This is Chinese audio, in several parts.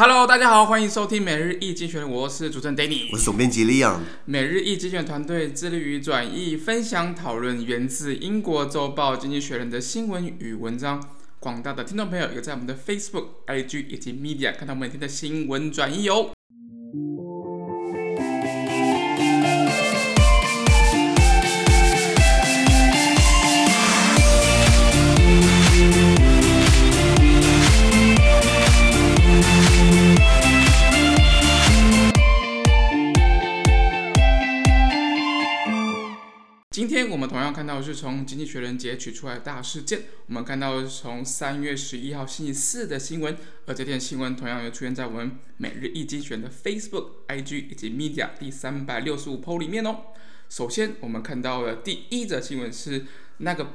Hello，大家好，欢迎收听每日一精选，我是主持人 Danny，我是总编辑 Leon。每日一精选团队致力于转译、分享、讨论源自英国周报《经济学人》的新闻与文章。广大的听众朋友，有在我们的 Facebook、IG 以及 Media 看到每天的新闻转译哦。今天我们同样看到的是从《经济学人》截取出来的大事件。我们看到是从三月十一号星期四的新闻，而这篇新闻同样也出现在我们每日一精选的 Facebook、IG 以及 Media 第三百六十五 PO 里面哦。首先，我们看到的第一则新闻是那个。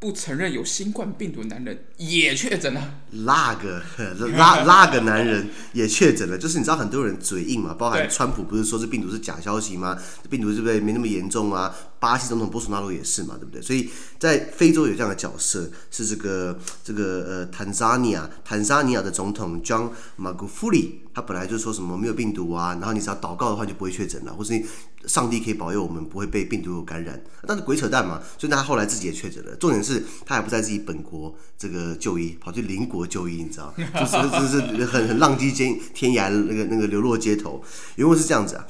不承认有新冠病毒的男人也确诊了，那个 那那个男人也确诊了，就是你知道很多人嘴硬嘛，包含川普不是说这病毒是假消息吗？病毒是不是没那么严重啊？巴西总统波索纳罗也是嘛，对不对？所以在非洲有这样的角色，是这个这个呃，坦桑尼亚坦桑尼亚的总统 John Magufuli，他本来就说什么没有病毒啊，然后你只要祷告的话就不会确诊了，或是上帝可以保佑我们不会被病毒感染，但是鬼扯淡嘛，所以他后来自己也确诊了。重点是他还不在自己本国这个就医，跑去邻国就医，你知道，就是就是很很浪迹天天涯那个那个流落街头。原文是这样子啊。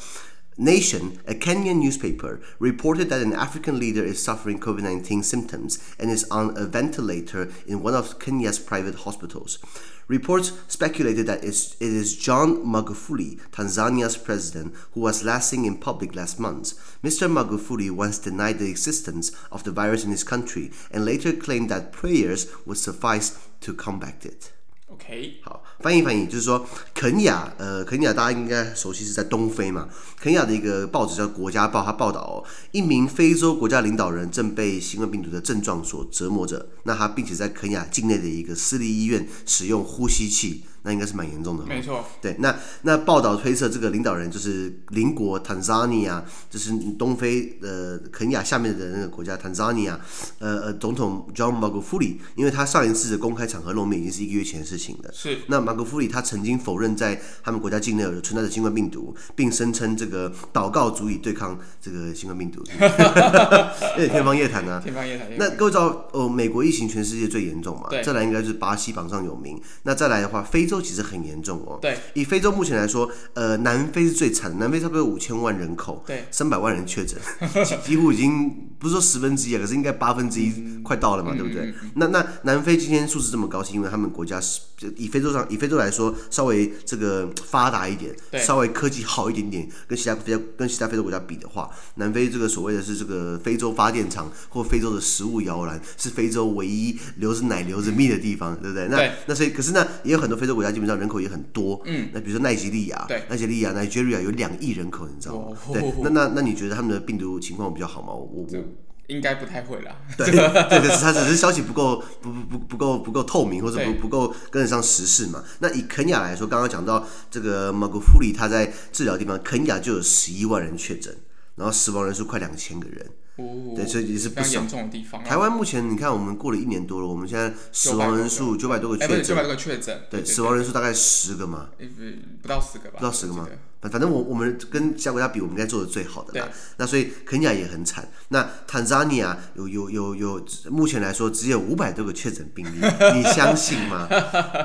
Nation, a Kenyan newspaper, reported that an African leader is suffering COVID 19 symptoms and is on a ventilator in one of Kenya's private hospitals. Reports speculated that it is John Magufuli, Tanzania's president, who was last seen in public last month. Mr. Magufuli once denied the existence of the virus in his country and later claimed that prayers would suffice to combat it. OK，好，翻译翻译，就是说肯雅，呃，肯雅大家应该熟悉是在东非嘛。肯雅的一个报纸叫《国家报》，它报道哦，一名非洲国家领导人正被新冠病毒的症状所折磨着。那他并且在肯雅境内的一个私立医院使用呼吸器。那应该是蛮严重的，没错。对，那那报道推测，这个领导人就是邻国坦桑尼亚，就是东非呃肯亚下面的那个国家坦桑尼亚，呃呃总统 John Magufuli，因为他上一次的公开场合露面已经是一个月前的事情了。是。那 Magufuli 他曾经否认在他们国家境内有存在的新冠病毒，并声称这个祷告足以对抗这个新冠病毒。有点天方夜谭啊。天方夜谭。那各位知道哦，美国疫情全世界最严重嘛？对。再来应该就是巴西榜上有名。那再来的话，非洲其实很严重哦。对。以非洲目前来说，呃，南非是最惨的，南非差不多有五千万人口，对，三百万人确诊，几乎已经不是说十分之一啊，可是应该八分之一快到了嘛，嗯、对不对？那那南非今天数字这么高，是因为他们国家是以非洲上以非洲来说稍微这个发达一点，稍微科技好一点点，跟其他非洲跟其他非洲国家比的话，南非这个所谓的是这个非洲发电厂或非洲的食物摇篮，是非洲唯一流着奶流着蜜的地方，对不对？那那所以可是呢，也有很多非洲国家基本上。人口也很多，嗯，那比如说奈及利亚，对，奈及利亚 Nigeria 有两亿人口，你知道吗？哦、对，那那那你觉得他们的病毒情况比较好吗？我我应该不太会啦。对 对，可是他只是消息不够不不不不够不够透明，或者不不够跟得上时事嘛。那以肯雅来说，刚刚讲到这个马古夫里他在治疗地方，肯雅就有十一万人确诊，然后死亡人数快两千个人。哦，对，所以也是不少。严重的地方。台湾目前你看，我们过了一年多了，我们现在死亡人数九百多个确诊，九百多个确诊，对，死亡人数大概十个嘛，不到十个吧，不到十个吗？反反正我我们跟其他国家比，我们应该做的最好的啦。那所以肯尼亚也很惨。那坦桑尼亚有有有有，目前来说只有五百多个确诊病例，你相信吗？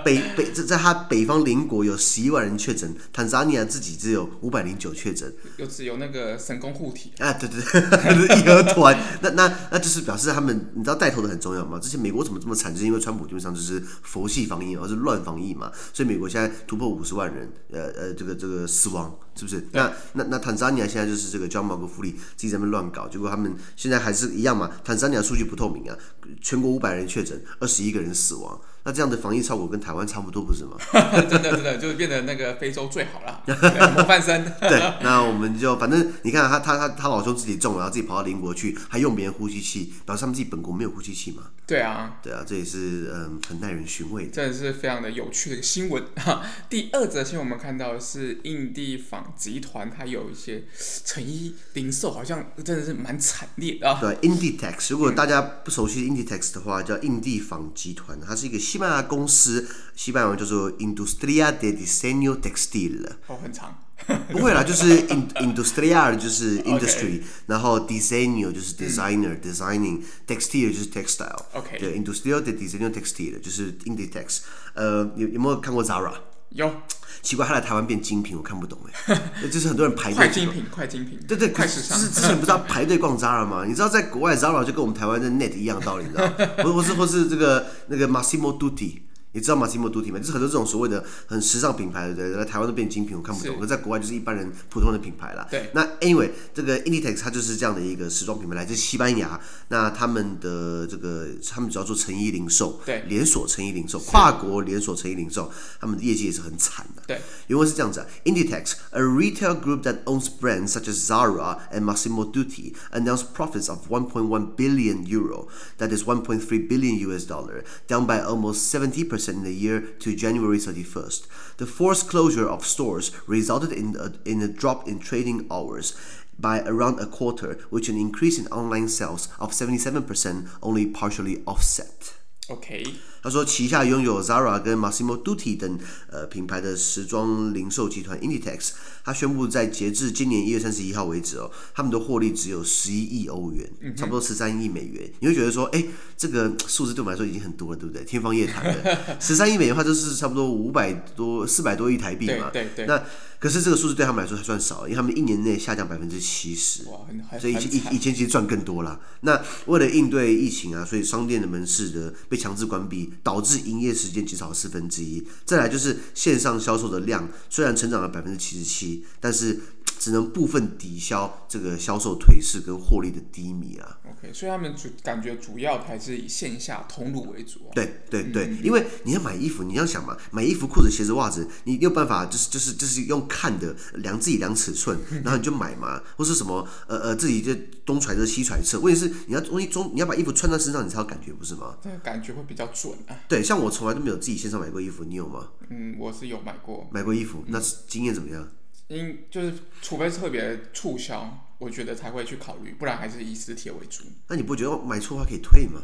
北北在在他北方邻国有十一万人确诊，坦桑尼亚自己只有五百零九确诊。有只有那个神功护体啊，对对对，义和团。那那那就是表示他们，你知道带头的很重要吗？之前美国怎么这么惨？就是因为川普基本上就是佛系防疫，而是乱防疫嘛。所以美国现在突破五十万人，呃呃，这个这个死亡。song. 是不是？那那那坦桑尼亚现在就是这个 John Magufuli 自己在那乱搞，结果他们现在还是一样嘛？坦桑尼亚数据不透明啊，全国五百人确诊，二十一个人死亡。那这样的防疫效果跟台湾差不多，不是吗？真的真的，就是变得那个非洲最好了，模范生。对，那我们就反正你看他他他他老兄自己中了，然后自己跑到邻国去，还用别人呼吸器，表示他们自己本国没有呼吸器嘛？对啊，对啊，这也是嗯很耐人寻味的，真的是非常的有趣的一个新闻哈。第二则新闻我们看到的是印地访纺集团，它有一些成衣零售，好像真的是蛮惨烈的啊。对，Inditex，如果大家不熟悉 Inditex 的话，叫印地纺集团，它是一个西班牙公司，西班牙文叫做 Industria de Diseño Textil。哦，很长。不会啦，就是 in, Industria 就是 industry，Okay. 然后 Diseño 就是 designer、嗯、designing，textile 就是 textile，Okay. 对，Industria de Diseño textile 就是 Inditex。呃，有有没有看过 Zara？有。奇怪，他来台湾变精品，我看不懂哎。就是很多人排队。快精品，快精品。对对，快时尚。之之前不是要排队逛 Zara 吗？你知道在国外 Zara 就跟我们台湾的 Net 一样道理，你知道吗？或或是或是这个那个 Massimo Dutti。你知道马西莫杜提吗？就是很多这种所谓的很时尚品牌，对不对？在台湾都变精品，我看不懂。可在国外就是一般人普通的品牌啦。对。那 anyway，这个 Inditex 它就是这样的一个时装品牌，来自西班牙。那他们的这个，他们主要做成衣零售，对，连锁成衣零售，跨国连锁成衣零售，他们的业绩也是很惨的。对。因为是这样子啊：Inditex，a retail group that owns brands such as Zara and Massimo Dutti, announced profits of 1.1 billion euro, that is 1.3 billion US dollar, down by almost 70% in the year. to January 31st. The forced closure of stores resulted in a, in a drop in trading hours by around a quarter, which an increase in online sales of 77% only partially offset. OK，他说旗下拥有 Zara 跟 Massimo Dutti 等呃品牌的时装零售集团 Inditex，他宣布在截至今年一月三十一号为止哦，他们的获利只有十一亿欧元，差不多十三亿美元。你会觉得说，哎，这个数字对我们来说已经很多了，对不对？天方夜谭的，十三亿美元的话就是差不多五百多、四百多亿台币嘛。对对对。那可是这个数字对他们来说还算少，因为他们一年内下降百分之七十，所以以以前其实赚更多啦。那为了应对疫情啊，所以商店的门市的被强制关闭，导致营业时间减少四分之一。再来就是线上销售的量虽然成长了百分之七十七，但是。只能部分抵消这个销售颓势跟获利的低迷啊。OK，所以他们主感觉主要还是以线下通路为主。对对对，嗯、因为你要买衣服，你要想嘛，买衣服、裤子、鞋子、袜子，你有办法就是就是就是用看的量自己量尺寸，然后你就买嘛，或是什么呃呃自己就东揣着西揣测。问题是你要东西中你要把衣服穿在身上，你才有感觉，不是吗？对，感觉会比较准啊。对，像我从来都没有自己线上买过衣服，你有吗？嗯，我是有买过。买过衣服，那经验怎么样？因就是，除非特别促销，我觉得才会去考虑，不然还是以实体为主。那你不觉得买错的话可以退吗？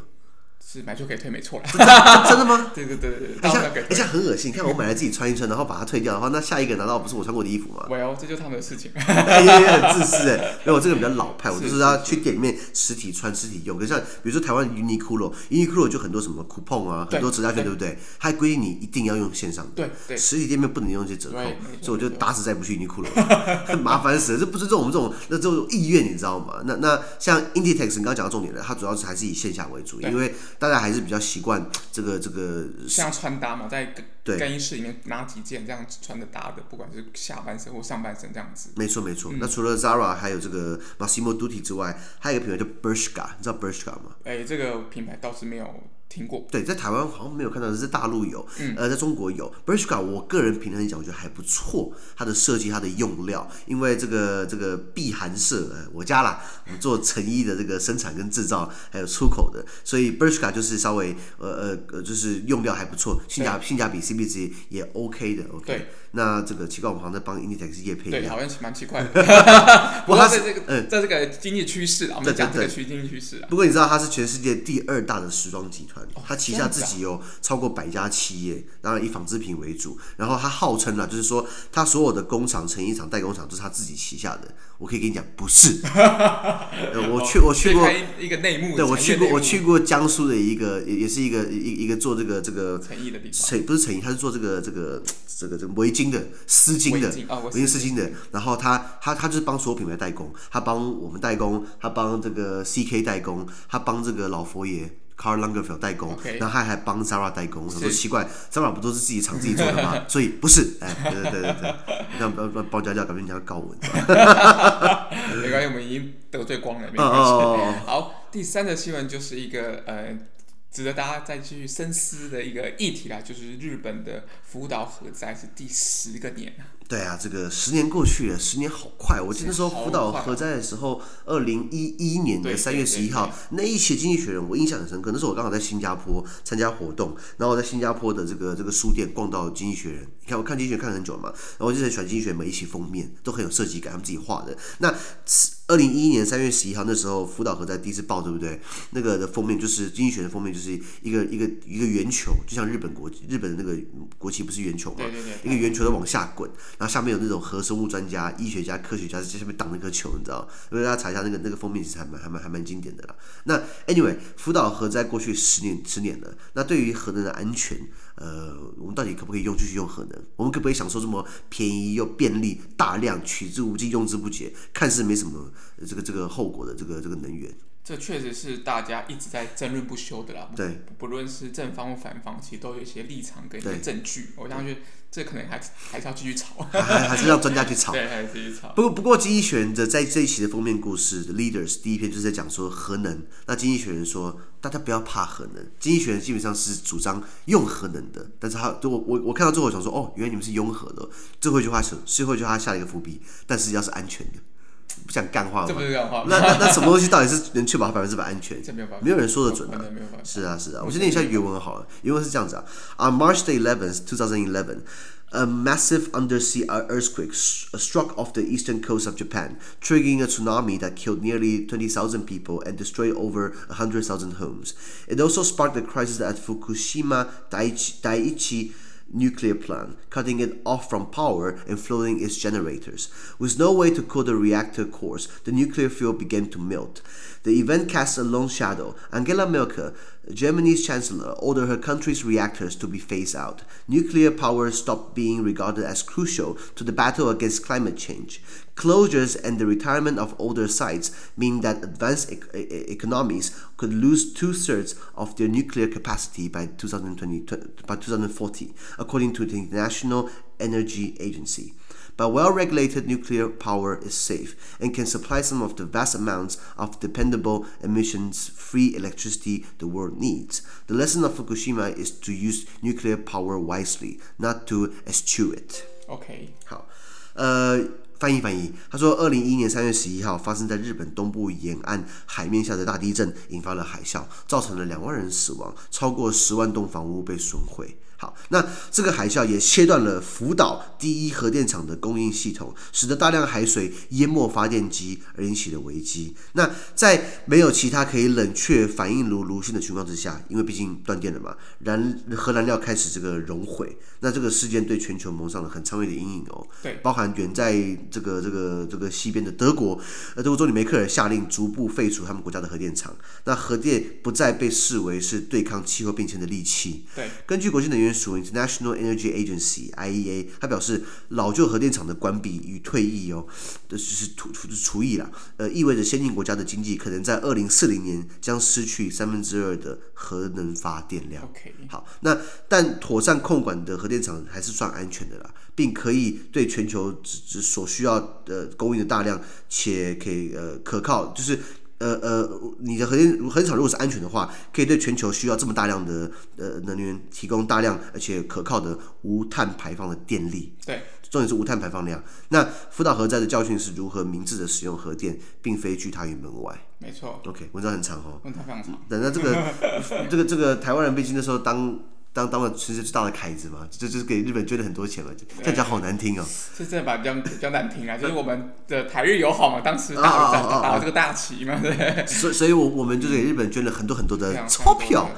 是买就可以退，没错啦。真的吗？对对对对，而且而且很恶心。看我买来自己穿一穿，然后把它退掉的话，那下一个难道不是我穿过的衣服吗？Well，这就是他们的事情。也 也很自私哎，因为我这个比较老派，我就是要去店里面实体穿、实体用。可是像比如说台湾 Uniqlo，Uniqlo 就很多什么 coupon 啊，很多折价券，对不对？它还规定你一定要用线上的，对对，实体店面不能用这些折扣，所以我就打死再不去 Uniqlo，麻烦死了。这不是这种我们这种那这种意愿，你知道吗？那那像 Inditex，你刚刚讲到重点了，它主要是还是以线下为主，因为大家还是比较习惯 这个这个像穿搭嘛，在更更衣室里面拿几件这样子穿的搭的，不管是下半身或上半身这样子。没错没错。嗯、那除了 Zara 还有这个 Massimo Dutti 之外，还有一个品牌叫 Bershka，你知道 Bershka 吗？哎、欸，这个品牌倒是没有。听过，对，在台湾好像没有看到，是大陆有，嗯、呃，在中国有。Bershka，我个人评论讲，我觉得还不错，它的设计，它的用料，因为这个这个避寒社，呃，我家啦，我们做成衣的这个生产跟制造，还有出口的，所以 Bershka 就是稍微，呃呃呃，就是用料还不错，性价性价比 CP 值也 OK 的，OK。对。那这个奇怪，我们好像在帮 Inditex 业配，对，好像是蛮奇怪的。不过在这个，嗯，在这个经济趋势啊，我们讲这个区经济趋势啊。不过你知道它是全世界第二大的时装集团，它旗下自己有超过百家企业，当然以纺织品为主。然后他号称啊，就是说他所有的工厂、成衣厂、代工厂都是他自己旗下的。我可以跟你讲，不是。我去，我去过一个内幕。对，我去过，我去过江苏的一个，也也是一个一一个做这个这个成衣的地方。成不是成衣，他是做这个这个这个这个围巾的丝巾的围巾丝巾的。然后他他他就是帮所有品牌代工，他帮我们代工，他帮这个 CK 代工，他帮这个老佛爷。Karl Lagerfeld 代工，然后他还帮 Zara 代工。我说奇怪，Zara 不都是自己厂自己做的吗？所以不是，哎，对对对对对，你看 不要不要包家教，感觉人家要告我。没关系，我们已经得罪光了，没关系。好，第三个新闻就是一个呃值得大家再去深思的一个议题啦，就是日本的福岛核灾是第十个年啊。对啊，这个十年过去了，十年好快。我记得那时候福岛核灾的时候，二零一一年的三月十一号那一期《经济学人》，我印象很深刻。那时候我刚好在新加坡参加活动，然后我在新加坡的这个这个书店逛到《经济学人》，你看我看《经济学人》看很久了嘛，然后我就很喜欢《经济学人》每一期封面都很有设计感，他们自己画的。那二零一一年三月十一号那时候福岛核灾第一次爆，对不对？那个的封面就是《经济学人》的封面，就是一个一个一个圆球，就像日本国日本的那个国旗不是圆球嘛？一个圆球在往下滚，然后下面有那种核生物专家、医学家、科学家在下面挡那颗球，你知道？因为大家查一下那个那个封面，其实还蛮还蛮还蛮经典的啦。那 anyway，福岛核灾过去十年十年了，那对于核能的安全，呃，我们到底可不可以用继续用核能？我们可不可以享受这么便宜又便利、大量取之无尽、用之不竭，看似没什么？这个这个后果的这个这个能源，这确实是大家一直在争论不休的啦。对，不论是正方或反方，其实都有一些立场跟一些证据。我相信这可能还还是要继续吵，还还是要专家去吵。对，还是继续吵。不过不过，经济学人的在这一期的封面故事的 Leaders 第一篇就是在讲说核能。那经济学人说，大家不要怕核能。经济学人基本上是主张用核能的，但是他就我我我看到最后想说，哦，原来你们是拥核的。最后一句话是最后一句话下了一个伏笔，但是要是安全的。不想干话吗？这不是干话。那那那什么东西到底是能确保它百分之百安全？没有办法，没有人说得准的。是啊是啊，我先念一下原文好了。原文是这样子啊：On March the 11th, 2011, a massive undersea earthquake struck off the eastern coast of Japan, triggering a tsunami that killed nearly 20,000 people and destroyed over 100,000 homes. It also sparked a crisis at Fukushima Daiichi. Daiichi nuclear plant, cutting it off from power and flooding its generators. With no way to cool the reactor cores, the nuclear fuel began to melt. The event cast a long shadow. Angela Merkel, Germany's chancellor, ordered her country's reactors to be phased out. Nuclear power stopped being regarded as crucial to the battle against climate change. Closures and the retirement of older sites mean that advanced e economies could lose two thirds of their nuclear capacity by 2020, by 2040, according to the International Energy Agency. But well-regulated nuclear power is safe and can supply some of the vast amounts of dependable, emissions-free electricity the world needs. The lesson of Fukushima is to use nuclear power wisely, not to eschew it. OK，好，呃，翻译翻译，他说，二零一一年三月十一号发生在日本东部沿岸海面下的大地震引发了海啸，造成了两万人死亡，超过十万栋房屋被损毁。好，那这个海啸也切断了福岛第一核电厂的供应系统，使得大量海水淹没发电机，而引起的危机。那在没有其他可以冷却反应炉炉芯的情况之下，因为毕竟断电了嘛，燃核燃料开始这个熔毁。那这个事件对全球蒙上了很长远的阴影哦。对，包含远在这个这个这个西边的德国，呃，德国总理梅克尔下令逐步废除他们国家的核电厂。那核电不再被视为是对抗气候变迁的利器。对，根据国际能源。属 International Energy Agency（IEA），他表示，老旧核电厂的关闭与退役哦，这就是除除除役啦，呃，意味着先进国家的经济可能在二零四零年将失去三分之二的核能发电量。Okay. 好，那但妥善控管的核电厂还是算安全的啦，并可以对全球只所需要的供应的大量且可以呃可靠，就是。呃呃，你的核电核电厂如果是安全的话，可以对全球需要这么大量的呃能源提供大量而且可靠的无碳排放的电力。对，重点是无碳排放量。那福岛核灾的教训是如何明智的使用核电，并非拒它于门外。没错。OK，文章很长哦。文章非常长。等到这个 这个这个台湾人毕竟那时候当。当当了全世界最大的凯子嘛，这就是给日本捐了很多钱嘛，这样讲好难听哦。是真的吧？比较比较难听啊，就是我们的台日友好嘛，当时打打打了这个大旗嘛，对。所以，所以我我们就是给日本捐了很多很多的钞票，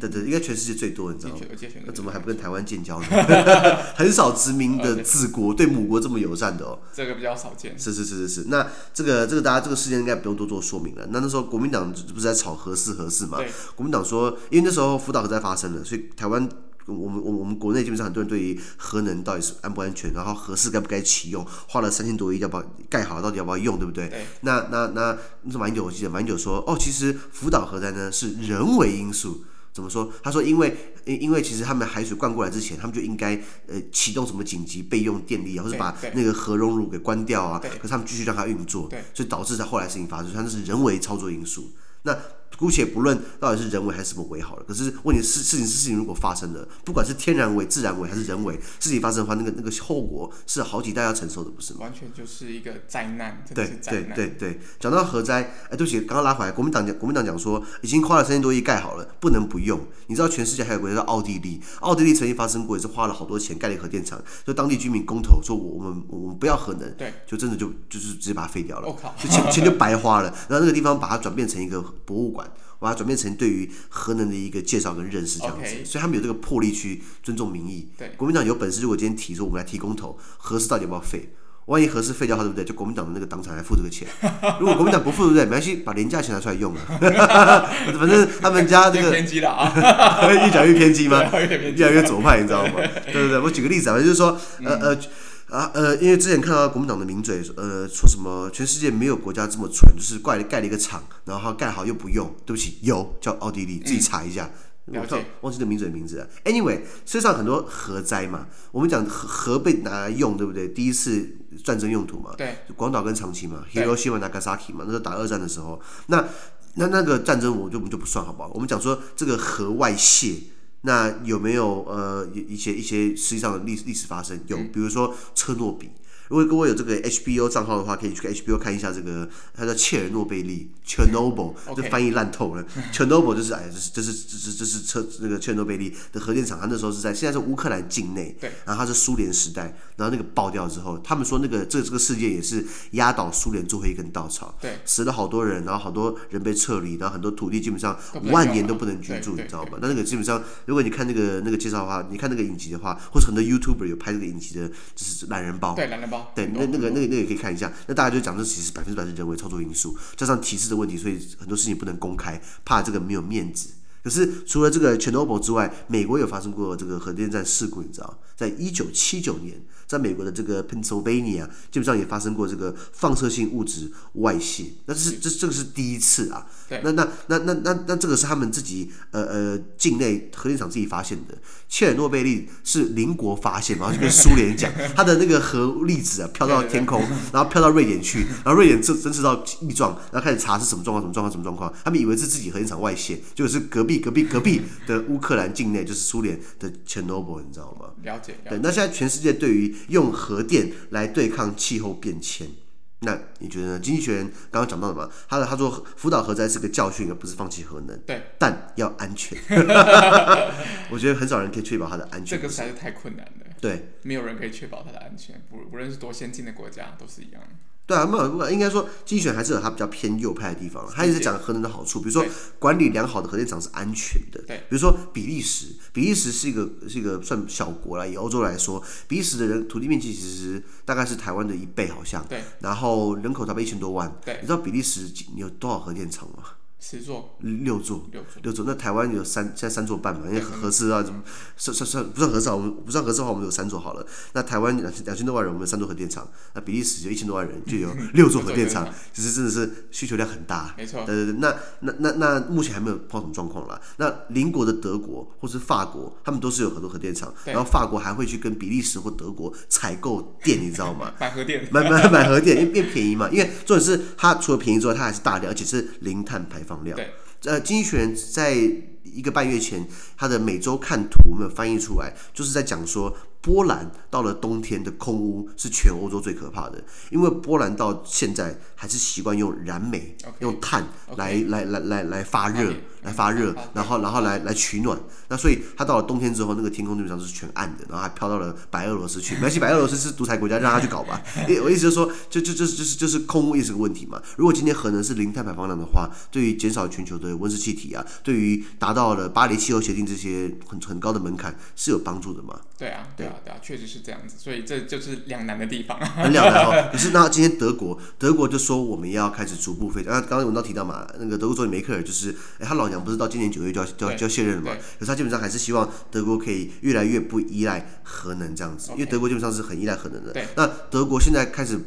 对对，应该全世界最多，你知道吗？那怎么还不跟台湾建交呢？很少殖民的子国对母国这么友善的哦。这个比较少见。是是是是是，那这个这个大家这个事件应该不用多做说明了。那那时候国民党不是在吵合适合适嘛？国民党说，因为那时候福岛核灾发生了，所以台湾。我们我我们国内基本上很多人对于核能到底是安不安全，然后核适该不该启用，花了三千多亿要不要盖好，到底要不要用，对不对？对。那那那那是马英九，我记得马英九说，哦，其实福岛核灾呢是人为因素，怎么说？他说因为因为其实他们海水灌过来之前，他们就应该呃启动什么紧急备用电力，或是把那个核熔炉给关掉啊，可是他们继续让它运作，所以导致在后来事情发生，它那是人为操作因素。那姑且不论到底是人为还是什么为好了，可是问题是事情是事情如果发生了，不管是天然为、自然为还是人为，事情发生的话，那个那个后果是好几代要承受的，不是吗？完全就是一个灾难，是灾难。对对对，讲到核灾，哎，对不起，刚刚拉回来，国民党讲，国民党讲说已经花了三千多亿盖好了，不能不用。你知道全世界还有国家叫奥地利，奥地利曾经发生过，也是花了好多钱盖了一核电厂，就当地居民公投说，我们我们不要核能，对，就真的就就是直接把它废掉了，我靠，就钱钱就白花了。然后那个地方把它转变成一个博物馆。把它转变成对于核能的一个介绍跟认识这样子，okay. 所以他们有这个魄力去尊重民意。对，国民党有本事，如果今天提出我们来提公投，核四到底要不要废？万一核四废掉的话，对不对？就国民党的那个党产来付这个钱。如果国民党不付，对不对？没关系，把廉价钱拿出来用了。反正他们家这个偏激了啊，越讲越偏激吗？越来越左派，你知道吗？对对对，我举个例子啊，就是说，呃呃。啊呃，因为之前看到国民党的名嘴，呃，说什么全世界没有国家这么蠢，就是盖了盖了一个厂，然后盖好又不用。对不起，有叫奥地利，自己查一下。我、嗯、忘记这名嘴的名字了。Anyway，世界上很多核灾嘛，我们讲核核被拿来用，对不对？第一次战争用途嘛，对，广岛跟长崎嘛，Hiroshima Nagasaki 嘛，那时候打二战的时候，那那那个战争我就就不算好不好？我们讲说这个核外泄。那有没有呃一些一些实际上的历历史发生？有，比如说车诺比。如果各位有这个 HBO 账号的话，可以去 HBO 看一下这个，它叫切尔诺贝利 （Chernobyl），这翻译烂透了。Chernobyl 就是哎，这是这是这是这是车那个切尔诺贝利的核电厂，它那时候是在现在是乌克兰境内，对，然后它是苏联时代，然后那个爆掉之后，他们说那个这这个事件也是压倒苏联最后一根稻草，对，死了好多人，然后好多人被撤离，然后很多土地基本上五万年都不能居住，你知道吗？那那个基本上，如果你看那个那个介绍的话，你看那个影集的话，或者很多 YouTuber 有拍这个影集的，就是懒人包，对懒人包。对，那那个那个那个也可以看一下。那大家就讲，这其实百分之百是人为操作因素，加上提示的问题，所以很多事情不能公开，怕这个没有面子。可是除了这个 Chernobyl 之外，美国有发生过这个核电站事故，你知道，在一九七九年，在美国的这个 Pennsylvania 基本上也发生过这个放射性物质外泄，那这是这这个是第一次啊。那那那那那那这个是他们自己呃呃境内核电厂自己发现的。切尔诺贝利是邻国发现，然后就跟苏联讲，他的那个核粒子啊飘到天空，然后飘到瑞典去，然后瑞典侦侦测到异状，然后开始查是什么状况，什么状况，什么状况。他们以为是自己核电厂外泄，就是隔壁隔壁隔壁的乌克兰境内就是苏联的切尔诺贝利，你知道吗？了解。对，那现在全世界对于用核电来对抗气候变迁。那你觉得呢？经济学人刚刚讲到什么，他他说福岛核灾是个教训，而不是放弃核能。对，但要安全。我觉得很少人可以确保它的安全。这个实在是太困难了。对，没有人可以确保它的安全，不不论是多先进的国家都是一样的。对啊，没有，应该说经济学还是有它比较偏右派的地方。他一直讲核能的好处，比如说管理良好的核电厂是安全的。对，比如说比利时，比利时是一个是一个算小国了，以欧洲来说，比利时的人土地面积其实大概是台湾的一倍，好像。对。然后人口差不多一千多万。对。你知道比利时有多少核电厂吗？十座，六座，六座，六座。那台湾有三，现在三座半嘛？因为核四啊，算算算不算核四？我们不算合适的话，我们有三座好了。那台湾两千两千多万人，我们有三座核电厂。那比利时就一千多万人，就有 六座核电厂。其实真的是需求量很大。没错。对对对，那那那那目前还没有碰什么状况啦。那邻国的德国或是法国，他们都是有很多核电厂。然后法国还会去跟比利时或德国采购电，你知道吗？买核电。买买买核电，因为变便宜嘛。因为重点是它除了便宜之外，它还是大量，而且是零碳排。放量，呃，经济学人在一个半月前，他的每周看图没有翻译出来，就是在讲说。波兰到了冬天的空污是全欧洲最可怕的，因为波兰到现在还是习惯用燃煤、okay, 用碳来、okay, 来来来来发热、okay, 来发热，然后然后来来取暖。那所以它到了冬天之后，那个天空基本上是全暗的，然后还飘到了白俄罗斯去。没关系，白俄罗斯是独裁国家，让他去搞吧。我意思就是说，就就就就是就是空污也是个问题嘛。如果今天核能是零碳排放量的话，对于减少全球的温室气体啊，对于达到了巴黎气候协定这些很很高的门槛是有帮助的嘛？对啊，对啊。对啊，确实是这样子，所以这就是两难的地方。很两难哦。可是那今天德国，德国就说我们要开始逐步废。啊，刚刚我们都提到嘛，那个德国总理梅克尔就是，哎，他老娘不是到今年九月就要就要就要卸任了嘛？可是他基本上还是希望德国可以越来越不依赖核能这样子，因为德国基本上是很依赖核能的。对。那德国现在开始。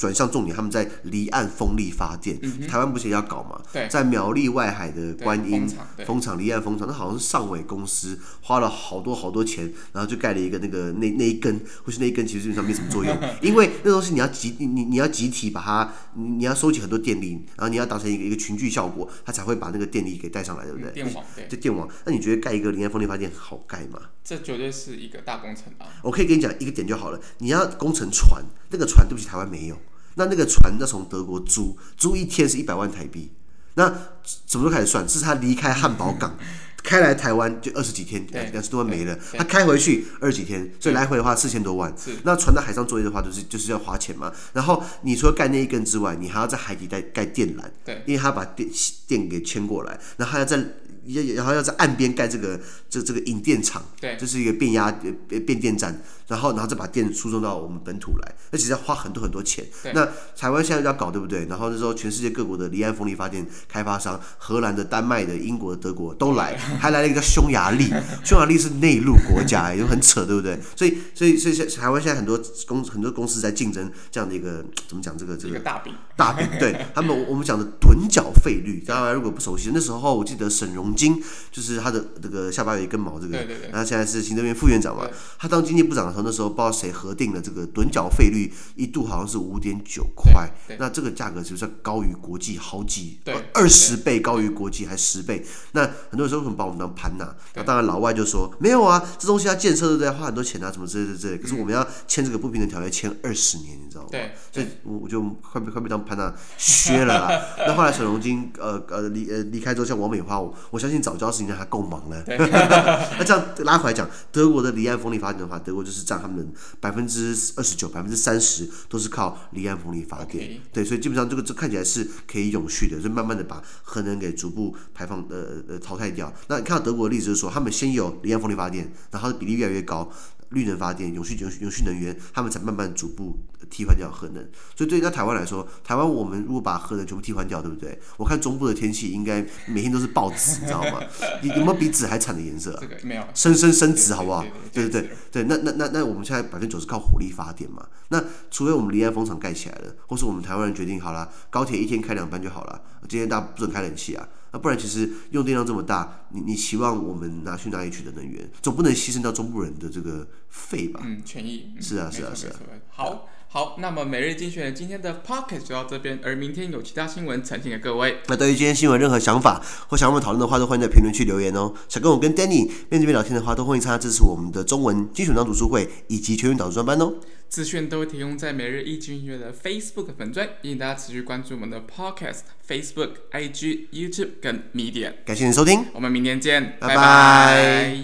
转向重点，他们在离岸风力发电。嗯、台湾不是也要搞吗？对，在苗栗外海的观音风场离岸风场，那好像是上尾公司花了好多好多钱，然后就盖了一个那个那那一根，或是那一根其实基本上没什么作用，因为那东西你要集你你要集体把它，你要收集很多电力，然后你要达成一个一个群聚效果，它才会把那个电力给带上来，对不对？电网对，就电网。那你觉得盖一个离岸风力发电好盖吗？这绝对是一个大工程啊！我可以跟你讲一个点就好了，你要工程船，那个船对不起台湾没有。那那个船要从德国租，租一天是一百万台币。那什么时候开始算？是他离开汉堡港，开来台湾就二十几天，两十多万没了。他开回去二十几天，所以来回的话四千多万。那船在海上作业的话，就是就是要花钱嘛。然后你除了盖那一根之外，你还要在海底带盖电缆，因为他把电电给牵过来，然后还要在。要然后要在岸边盖这个这这个引电厂，对，这是一个变压变变电站，然后然后再把电输送到我们本土来，那其实要花很多很多钱。那台湾现在要搞对不对？然后那时候全世界各国的离岸风力发电开发商，荷兰的、丹麦的、英国的、德国都来，还来了一个叫匈牙利，匈牙利是内陆国家，也就很扯，对不对？所以所以所以台湾现在很多公很多公司在竞争这样的一个怎么讲这个这个大饼大饼，对他们我们讲的趸缴费率，大家如果不熟悉，那时候我记得沈荣金就是他的这个下巴有一根毛，这个，对对对，然后现在是行政院副院长嘛，他当经济部长的时候，那时候不知道谁核定了这个趸缴费率，一度好像是五点九块，那这个价格是不是高于国际好几，二十倍高于国际还十倍？那很多人说为什么把我们当盘呐？那当然老外就说没有啊，这东西要建设都在？花很多钱啊，什么之类的之类。可是我们要签这个不平等条约签二十年，你知道吗？对，所以我就快被快被当盘呐削了啦。那后来沈荣金呃呃离呃离开之后，像王美花，我我相信早教。事情他够忙了。那这样拉回来讲，德国的离岸风力发电的话，德国就是占他们百分之二十九、百分之三十都是靠离岸风力发电。对，所以基本上这个这看起来是可以永续的，就慢慢的把核能给逐步排放呃呃淘汰掉。那你看到德国的例子就是说，他们先有离岸风力发电，然后比例越来越高。绿能发电、永续、永续、永续能源，他们才慢慢逐步替换掉核能。所以对于在台湾来说，台湾我们如果把核能全部替换掉，对不对？我看中部的天气应该每天都是爆紫，你知道吗？有没有比紫还惨的颜色？这个没有。深深深紫，好不好？对对对对，那那那那我们现在百分之九十靠火力发电嘛？那除非我们离岸风场盖起来了，或是我们台湾人决定好了，高铁一天开两班就好了，今天大家不准开冷气啊。那不然，其实用电量这么大，你你期望我们拿去哪里取得能源？总不能牺牲到中部人的这个肺吧？嗯，权益。是啊，是啊，是啊。好，好，那么每日精选今天的 Podcast 就到这边，而明天有其他新闻呈现给各位。那对于今天新闻任何想法或想要我们讨论的话，都欢迎在评论区留言哦。想跟我跟 Danny 面对面聊天的话，都欢迎参加支持我们的中文精选党读书会以及全员导读专班哦。资讯都会提供在每日一句音乐的 facebook 粉钻以大家持续关注我们的 podcast facebook ig youtube 跟 media 感谢您收听。我们明天见拜拜。